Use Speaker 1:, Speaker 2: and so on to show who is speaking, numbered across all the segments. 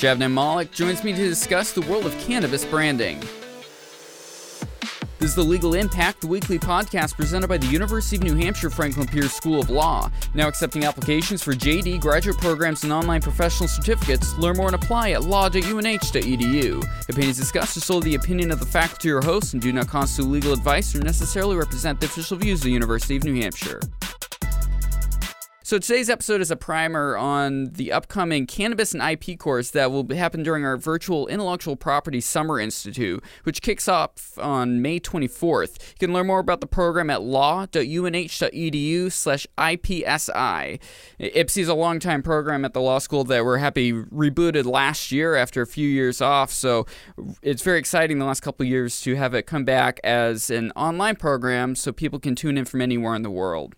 Speaker 1: Shabnam Malek joins me to discuss the world of cannabis branding. This is the Legal Impact, the weekly podcast presented by the University of New Hampshire Franklin Pierce School of Law. Now accepting applications for JD, graduate programs, and online professional certificates. Learn more and apply at law.unh.edu. Opinions discussed are solely the opinion of the faculty or hosts and do not constitute legal advice or necessarily represent the official views of the University of New Hampshire. So today's episode is a primer on the upcoming cannabis and IP course that will happen during our virtual Intellectual Property Summer Institute, which kicks off on May 24th. You can learn more about the program at law.unh.edu slash IPSI. IPSI is a long-time program at the law school that we're happy rebooted last year after a few years off, so it's very exciting the last couple years to have it come back as an online program so people can tune in from anywhere in the world.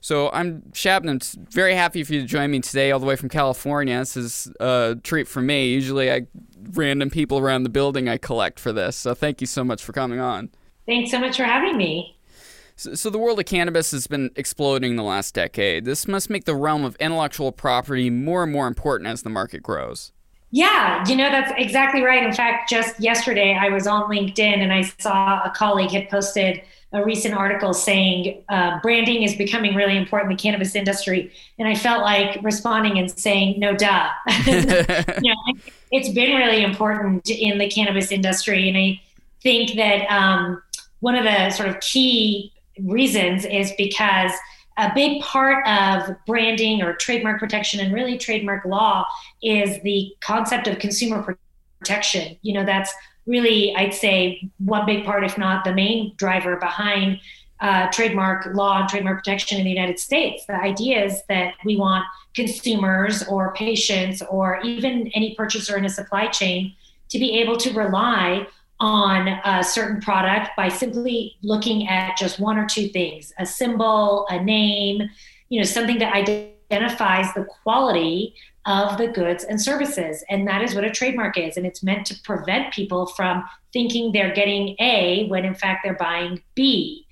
Speaker 1: So I'm Shabnam. Very happy for you to join me today, all the way from California. This is a treat for me. Usually, I random people around the building I collect for this. So thank you so much for coming on.
Speaker 2: Thanks so much for having me.
Speaker 1: So, so the world of cannabis has been exploding in the last decade. This must make the realm of intellectual property more and more important as the market grows.
Speaker 2: Yeah, you know, that's exactly right. In fact, just yesterday I was on LinkedIn and I saw a colleague had posted a recent article saying uh, branding is becoming really important in the cannabis industry. And I felt like responding and saying, no, duh. you know, it's been really important in the cannabis industry. And I think that um, one of the sort of key reasons is because a big part of branding or trademark protection and really trademark law is the concept of consumer protection. You know, that's really, I'd say, one big part, if not the main driver behind uh, trademark law and trademark protection in the United States. The idea is that we want consumers or patients or even any purchaser in a supply chain to be able to rely on a certain product by simply looking at just one or two things a symbol, a name, you know, something that identifies the quality of the goods and services. And that is what a trademark is. And it's meant to prevent people from thinking they're getting A when in fact they're buying B.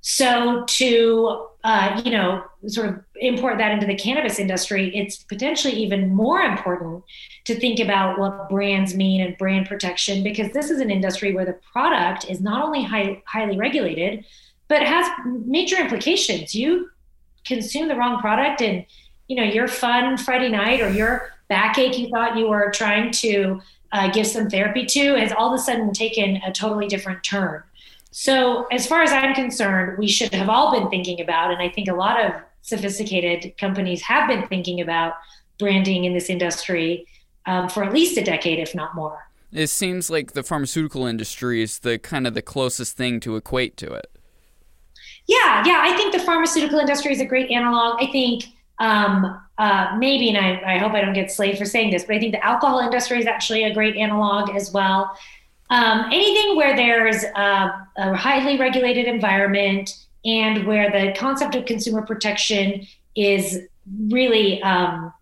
Speaker 2: So to uh, you know sort of import that into the cannabis industry, it's potentially even more important to think about what brands mean and brand protection because this is an industry where the product is not only high, highly regulated, but has major implications. You consume the wrong product and you know your fun Friday night or your backache you thought you were trying to uh, give some therapy to has all of a sudden taken a totally different turn. So, as far as I'm concerned, we should have all been thinking about, and I think a lot of sophisticated companies have been thinking about branding in this industry um, for at least a decade, if not more.
Speaker 1: It seems like the pharmaceutical industry is the kind of the closest thing to equate to it.
Speaker 2: Yeah, yeah, I think the pharmaceutical industry is a great analog. I think um, uh, maybe, and I, I, hope I don't get slayed for saying this, but I think the alcohol industry is actually a great analog as well. Um, anything where there's a, a, highly regulated environment and where the concept of consumer protection is really um,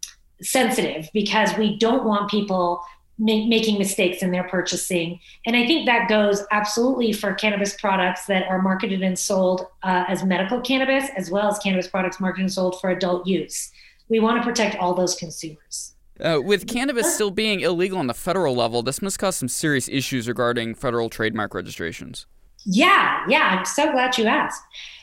Speaker 2: sensitive because we don't want people ma- making mistakes in their purchasing. And I think that goes absolutely for cannabis products that are marketed and sold uh, as medical cannabis, as well as cannabis products marketed and sold for adult use. We want to protect all those consumers.
Speaker 1: Uh, with cannabis still being illegal on the federal level, this must cause some serious issues regarding federal trademark registrations.
Speaker 2: Yeah, yeah, I'm so glad you asked.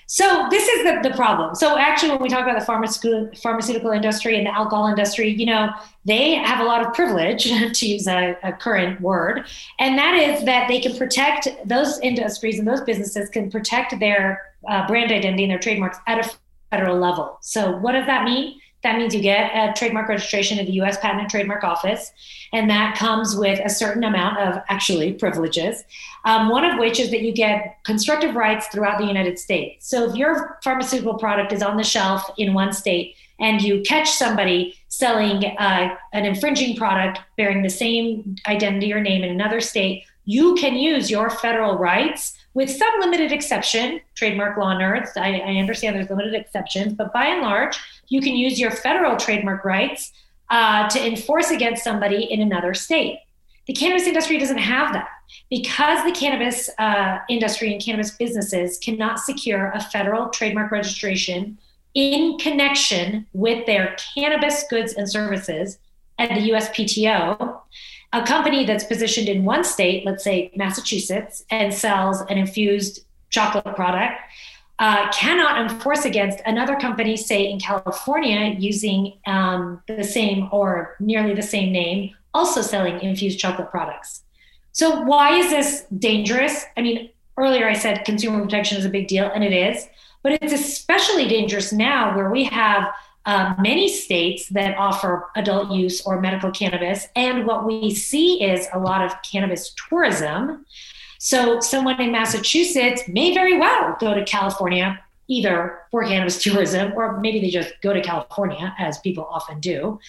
Speaker 2: So this is the, the problem. So actually, when we talk about the pharmaceutical pharmaceutical industry and the alcohol industry, you know, they have a lot of privilege, to use a, a current word, and that is that they can protect those industries and those businesses can protect their uh, brand identity and their trademarks at a federal level. So what does that mean? That means you get a trademark registration at the US Patent and Trademark Office, and that comes with a certain amount of actually privileges. Um, one of which is that you get constructive rights throughout the United States. So if your pharmaceutical product is on the shelf in one state and you catch somebody selling uh, an infringing product bearing the same identity or name in another state, you can use your federal rights with some limited exception. Trademark law nerds, I, I understand there's limited exceptions, but by and large, you can use your federal trademark rights uh, to enforce against somebody in another state. The cannabis industry doesn't have that because the cannabis uh, industry and cannabis businesses cannot secure a federal trademark registration in connection with their cannabis goods and services at the USPTO. A company that's positioned in one state, let's say Massachusetts, and sells an infused chocolate product uh, cannot enforce against another company, say in California, using um, the same or nearly the same name, also selling infused chocolate products. So, why is this dangerous? I mean, earlier I said consumer protection is a big deal, and it is, but it's especially dangerous now where we have uh, many states that offer adult use or medical cannabis. And what we see is a lot of cannabis tourism. So, someone in Massachusetts may very well go to California either for cannabis tourism or maybe they just go to California, as people often do.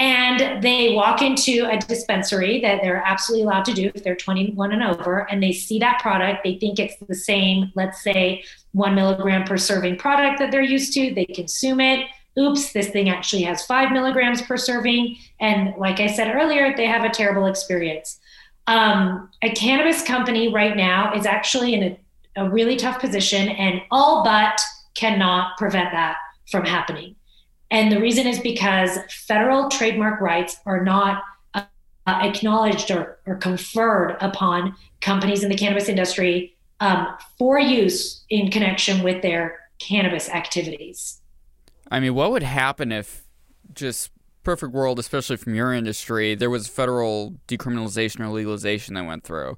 Speaker 2: And they walk into a dispensary that they're absolutely allowed to do if they're 21 and over, and they see that product. They think it's the same, let's say, one milligram per serving product that they're used to. They consume it. Oops, this thing actually has five milligrams per serving. And like I said earlier, they have a terrible experience. Um, a cannabis company right now is actually in a, a really tough position and all but cannot prevent that from happening. And the reason is because federal trademark rights are not uh, acknowledged or, or, conferred upon companies in the cannabis industry um, for use in connection with their cannabis activities.
Speaker 1: I mean, what would happen if just perfect world, especially from your industry, there was federal decriminalization or legalization that went through?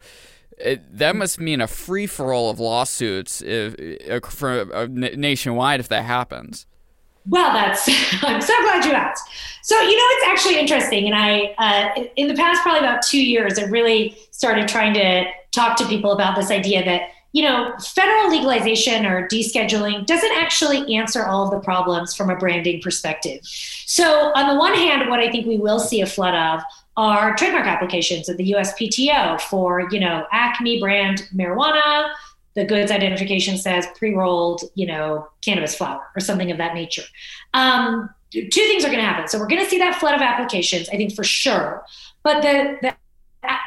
Speaker 1: It, that must mean a free for all of lawsuits if, if, for, uh, nationwide if that happens.
Speaker 2: Well, that's I'm so glad you asked. So you know, it's actually interesting, and I uh, in the past probably about two years, I really started trying to talk to people about this idea that you know federal legalization or descheduling doesn't actually answer all of the problems from a branding perspective. So on the one hand, what I think we will see a flood of are trademark applications at the USPTO for you know Acme brand marijuana the goods identification says pre-rolled, you know, cannabis flower or something of that nature. Um, two things are going to happen. So we're going to see that flood of applications, I think for sure. But the the,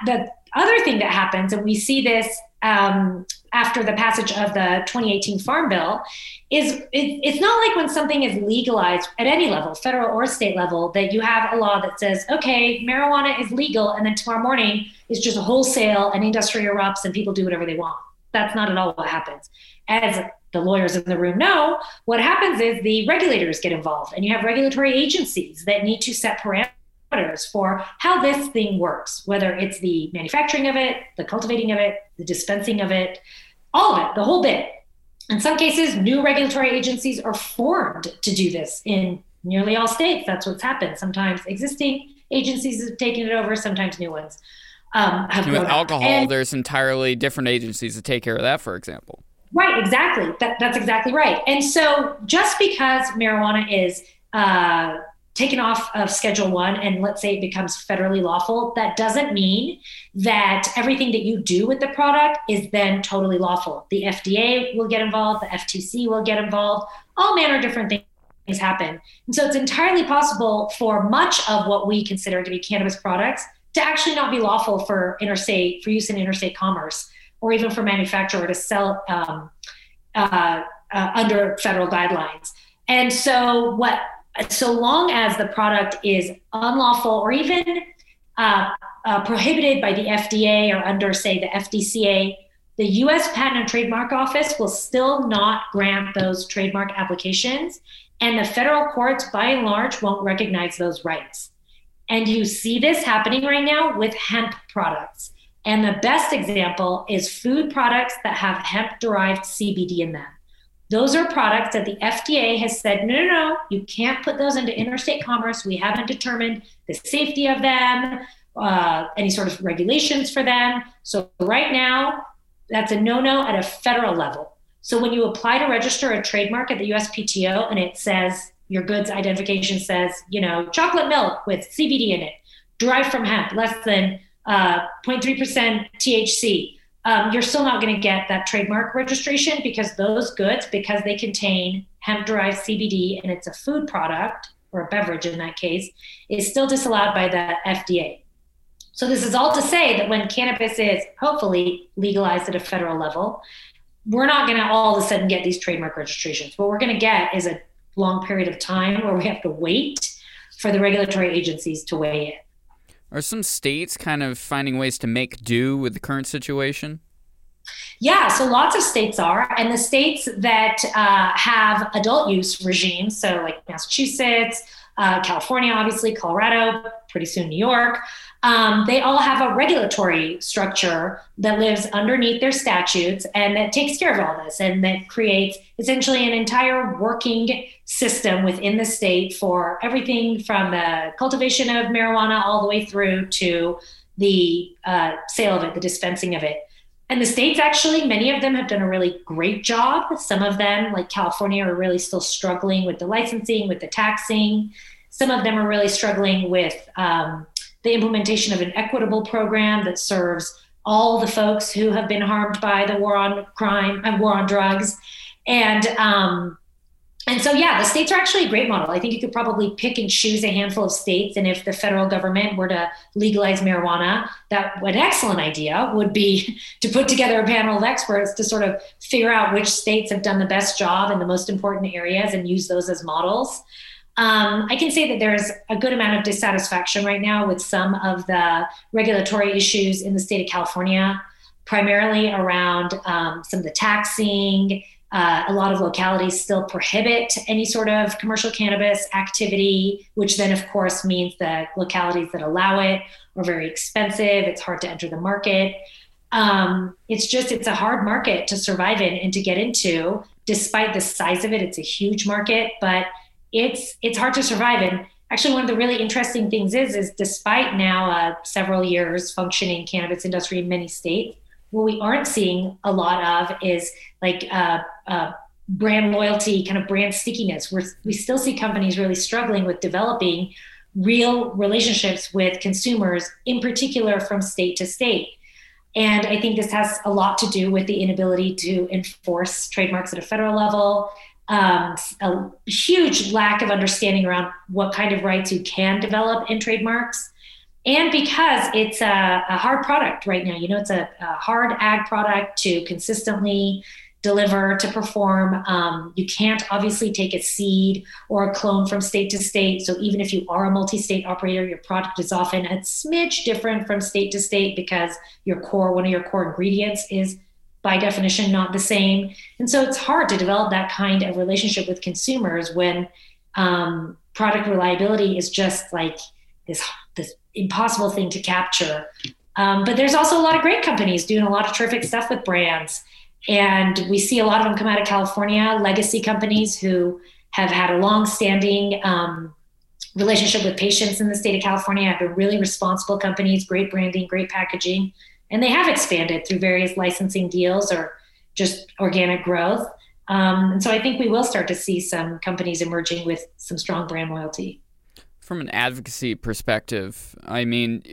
Speaker 2: the other thing that happens, and we see this um, after the passage of the 2018 Farm Bill, is it, it's not like when something is legalized at any level, federal or state level, that you have a law that says, okay, marijuana is legal, and then tomorrow morning it's just a wholesale and industry erupts and people do whatever they want. That's not at all what happens. As the lawyers in the room know, what happens is the regulators get involved, and you have regulatory agencies that need to set parameters for how this thing works, whether it's the manufacturing of it, the cultivating of it, the dispensing of it, all of it, the whole bit. In some cases, new regulatory agencies are formed to do this in nearly all states. That's what's happened. Sometimes existing agencies have taken it over, sometimes new ones
Speaker 1: um, have with alcohol and, there's entirely different agencies to take care of that for example
Speaker 2: right exactly that, that's exactly right and so just because marijuana is uh, taken off of schedule one and let's say it becomes federally lawful that doesn't mean that everything that you do with the product is then totally lawful the fda will get involved the ftc will get involved all manner of different things happen and so it's entirely possible for much of what we consider to be cannabis products to actually not be lawful for interstate for use in interstate commerce or even for manufacturer to sell um, uh, uh, under federal guidelines. And so, what so long as the product is unlawful or even uh, uh prohibited by the FDA or under, say, the FDCA, the U.S. Patent and Trademark Office will still not grant those trademark applications, and the federal courts, by and large, won't recognize those rights. And you see this happening right now with hemp products. And the best example is food products that have hemp derived CBD in them. Those are products that the FDA has said, no, no, no, you can't put those into interstate commerce. We haven't determined the safety of them, uh, any sort of regulations for them. So, right now, that's a no no at a federal level. So, when you apply to register a trademark at the USPTO and it says your goods identification says, you know, chocolate milk with CBD in it, derived from hemp, less than uh, 0.3% THC, um, you're still not going to get that trademark registration because those goods, because they contain hemp derived CBD and it's a food product or a beverage in that case, is still disallowed by the FDA. So, this is all to say that when cannabis is hopefully legalized at a federal level, we're not going to all of a sudden get these trademark registrations. What we're going to get is a long period of time where we have to wait for the regulatory agencies to weigh in.
Speaker 1: Are some states kind of finding ways to make do with the current situation?
Speaker 2: Yeah, so lots of states are. And the states that uh, have adult use regimes, so like Massachusetts, uh, California, obviously, Colorado, pretty soon New York, um, they all have a regulatory structure that lives underneath their statutes and that takes care of all this and that creates essentially an entire working system within the state for everything from the cultivation of marijuana all the way through to the uh, sale of it, the dispensing of it. And the states actually, many of them have done a really great job. Some of them, like California, are really still struggling with the licensing, with the taxing. Some of them are really struggling with um, the implementation of an equitable program that serves all the folks who have been harmed by the war on crime and war on drugs. And um, and so yeah, the states are actually a great model. I think you could probably pick and choose a handful of states, and if the federal government were to legalize marijuana, that an excellent idea would be to put together a panel of experts to sort of figure out which states have done the best job in the most important areas and use those as models. Um, I can say that there's a good amount of dissatisfaction right now with some of the regulatory issues in the state of California, primarily around um, some of the taxing. Uh, a lot of localities still prohibit any sort of commercial cannabis activity, which then, of course, means that localities that allow it are very expensive. It's hard to enter the market. Um, it's just, it's a hard market to survive in and to get into. Despite the size of it, it's a huge market, but it's it's hard to survive. And actually, one of the really interesting things is is despite now uh, several years functioning cannabis industry in many states, what we aren't seeing a lot of is like uh, uh, brand loyalty, kind of brand stickiness. We're, we still see companies really struggling with developing real relationships with consumers, in particular from state to state. And I think this has a lot to do with the inability to enforce trademarks at a federal level, um, a huge lack of understanding around what kind of rights you can develop in trademarks. And because it's a, a hard product right now, you know, it's a, a, hard ag product to consistently deliver, to perform. Um, you can't obviously take a seed or a clone from state to state. So even if you are a multi state operator, your product is often a smidge different from state to state because your core, one of your core ingredients is by definition not the same. And so it's hard to develop that kind of relationship with consumers when um, product reliability is just like this impossible thing to capture. Um, but there's also a lot of great companies doing a lot of terrific stuff with brands. And we see a lot of them come out of California, legacy companies who have had a long standing um, relationship with patients in the state of California, have been really responsible companies, great branding, great packaging and they have expanded through various licensing deals or just organic growth. Um, and so I think we will start to see some companies emerging with some strong brand loyalty.
Speaker 1: From an advocacy perspective, I mean,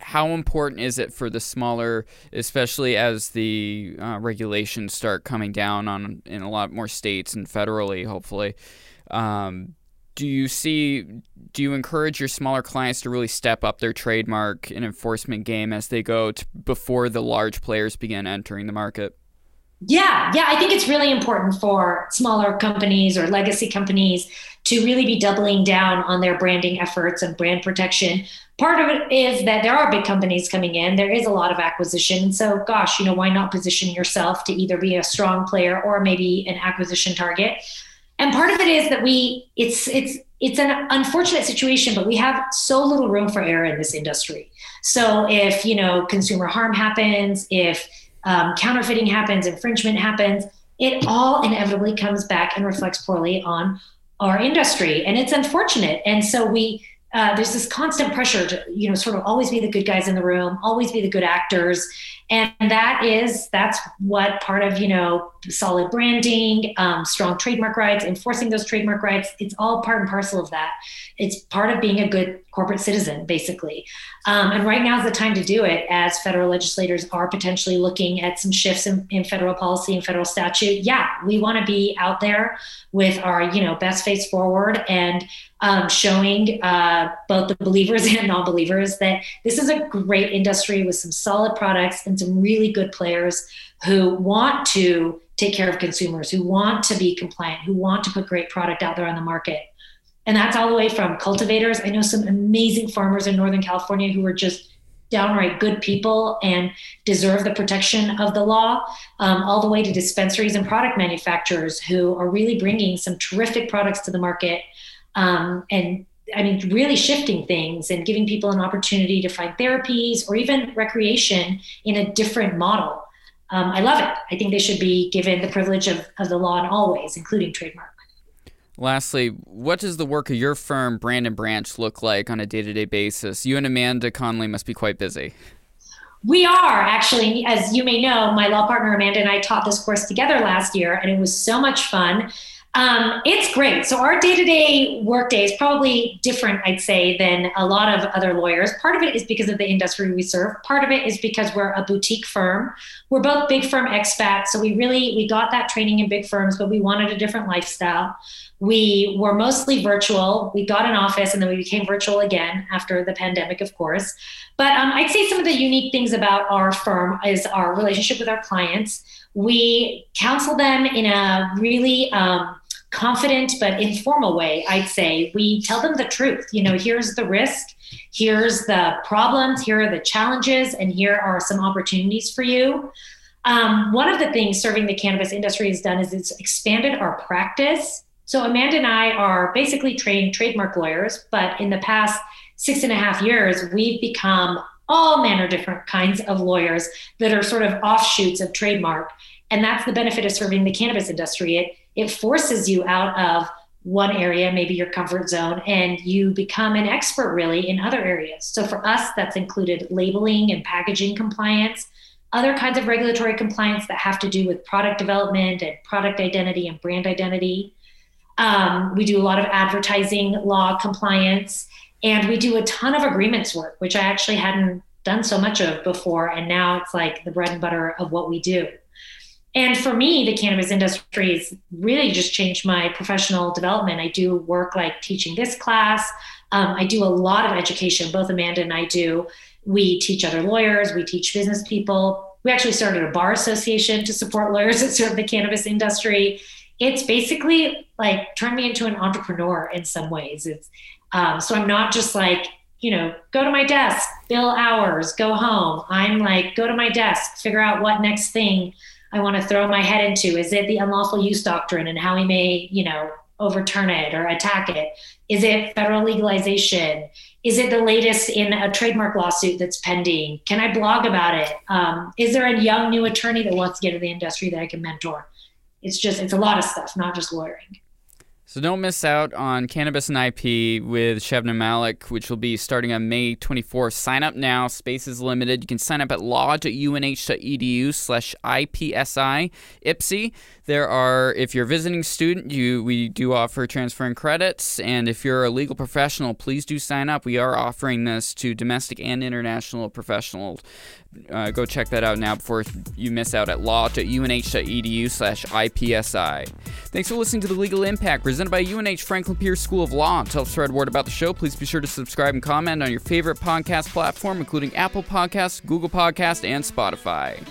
Speaker 1: how important is it for the smaller, especially as the uh, regulations start coming down on in a lot more states and federally, hopefully? Um, do you see do you encourage your smaller clients to really step up their trademark and enforcement game as they go to, before the large players begin entering the market
Speaker 2: yeah yeah i think it's really important for smaller companies or legacy companies to really be doubling down on their branding efforts and brand protection. Part of it is that there are big companies coming in. There is a lot of acquisition. And so gosh you know why not position yourself to either be a strong player or maybe an acquisition target? And part of it is that we it's it's it's an unfortunate situation but we have so little room for error in this industry. So if you know consumer harm happens if um, counterfeiting happens infringement happens it all inevitably comes back and reflects poorly on our industry. And it's unfortunate. And so we uh, there's this constant pressure to you know sort of always be the good guys in the room always be the good actors. And that is that's what part of you know solid branding um, strong trademark rights enforcing those trademark rights it's all part and parcel of that. It's part of being a good corporate citizen basically um, and right now is the time to do it as federal legislators are potentially looking at some shifts in, in federal policy and federal statute yeah we want to be out there with our you know best face forward and um, showing uh, both the believers and non-believers that this is a great industry with some solid products and some really good players who want to take care of consumers, who want to be compliant, who want to put great product out there on the market. And that's all the way from cultivators. I know some amazing farmers in Northern California who are just downright good people and deserve the protection of the law, um, all the way to dispensaries and product manufacturers who are really bringing some terrific products to the market um, and I mean, really shifting things and giving people an opportunity to find therapies or even recreation in a different model. Um, I love it. I think they should be given the privilege of, of the law in all ways, including trademark.
Speaker 1: Lastly, what does the work of your firm, Brand & Branch, look like on a day to day basis? You and Amanda Conley must be quite busy.
Speaker 2: We are actually, as you may know, my law partner Amanda and I taught this course together last year, and it was so much fun. Um, it's great. So our day-to-day workday is probably different, I'd say, than a lot of other lawyers. Part of it is because of the industry we serve. Part of it is because we're a boutique firm. We're both big firm expats, so we really we got that training in big firms, but we wanted a different lifestyle. We were mostly virtual. We got an office, and then we became virtual again after the pandemic, of course. But um, I'd say some of the unique things about our firm is our relationship with our clients we counsel them in a really um, confident but informal way, I'd say. We tell them the truth. You know, here's the risk, here's the problems, here are the challenges, and here are some opportunities for you. Um, one of the things serving the cannabis industry has done is it's expanded our practice. So Amanda and I are basically trained trademark lawyers, but in the past six and a half years, we've become all manner different kinds of lawyers that are sort of offshoots of trademark. And that's the benefit of serving the cannabis industry. It it forces you out of one area, maybe your comfort zone, and you become an expert really in other areas. So for us, that's included labeling and packaging compliance, other kinds of regulatory compliance that have to do with product development and product identity and brand identity. Um, we do a lot of advertising law compliance, and we do a ton of agreements work, which I actually hadn't done so much of before. And now it's like the bread and butter of what we do. And for me, the cannabis industry has really just changed my professional development. I do work like teaching this class. Um, I do a lot of education, both Amanda and I do. We teach other lawyers, we teach business people. We actually started a bar association to support lawyers that serve the cannabis industry. It's basically like turned me into an entrepreneur in some ways. It's um, so I'm not just like you know, go to my desk, bill hours, go home. I'm like, go to my desk, figure out what next thing I want to throw my head into? Is it the unlawful use doctrine and how we may, you know, overturn it or attack it? Is it federal legalization? Is it the latest in a trademark lawsuit that's pending? Can I blog about it? Um, is there a young new attorney that wants to get into the industry that I can mentor? It's just, it's a lot of stuff, not just lawyering.
Speaker 1: So don't miss out on Cannabis and IP with Shabnam Malek, which will be starting on May 24th. Sign up now. Space is limited. You can sign up at law.unh.edu slash IPSI IPSI. There are, if you're a visiting student, you we do offer transferring credits. And if you're a legal professional, please do sign up. We are offering this to domestic and international professionals. Uh, go check that out now before you miss out at law.unh.edu slash IPSI. Thanks for listening to The Legal Impact, presented by UNH Franklin Pierce School of Law. To help spread word about the show, please be sure to subscribe and comment on your favorite podcast platform, including Apple Podcasts, Google Podcasts, and Spotify.